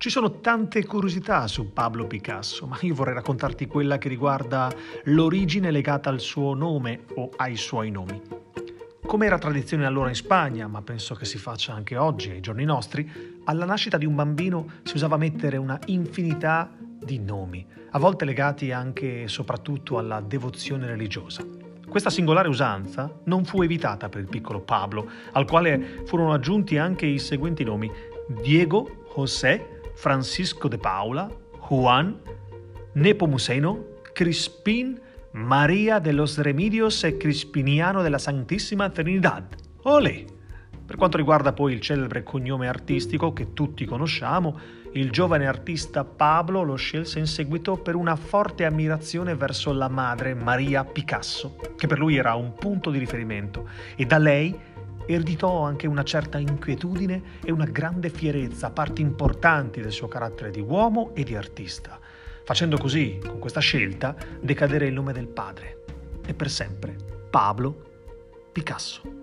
Ci sono tante curiosità su Pablo Picasso, ma io vorrei raccontarti quella che riguarda l'origine legata al suo nome o ai suoi nomi. Come era tradizione allora in Spagna, ma penso che si faccia anche oggi, ai giorni nostri, alla nascita di un bambino si usava mettere una infinità di nomi, a volte legati anche e soprattutto alla devozione religiosa. Questa singolare usanza non fu evitata per il piccolo Pablo, al quale furono aggiunti anche i seguenti nomi Diego, José, Francisco de Paula, Juan, Nepomuceno, Crispín, María de los Remedios e Crispiniano della Santissima Trinidad. Olè! Per quanto riguarda poi il celebre cognome artistico che tutti conosciamo, il giovane artista Pablo lo scelse in seguito per una forte ammirazione verso la madre Maria Picasso, che per lui era un punto di riferimento, e da lei ereditò anche una certa inquietudine e una grande fierezza, parti importanti del suo carattere di uomo e di artista, facendo così, con questa scelta, decadere il nome del padre e per sempre Pablo Picasso.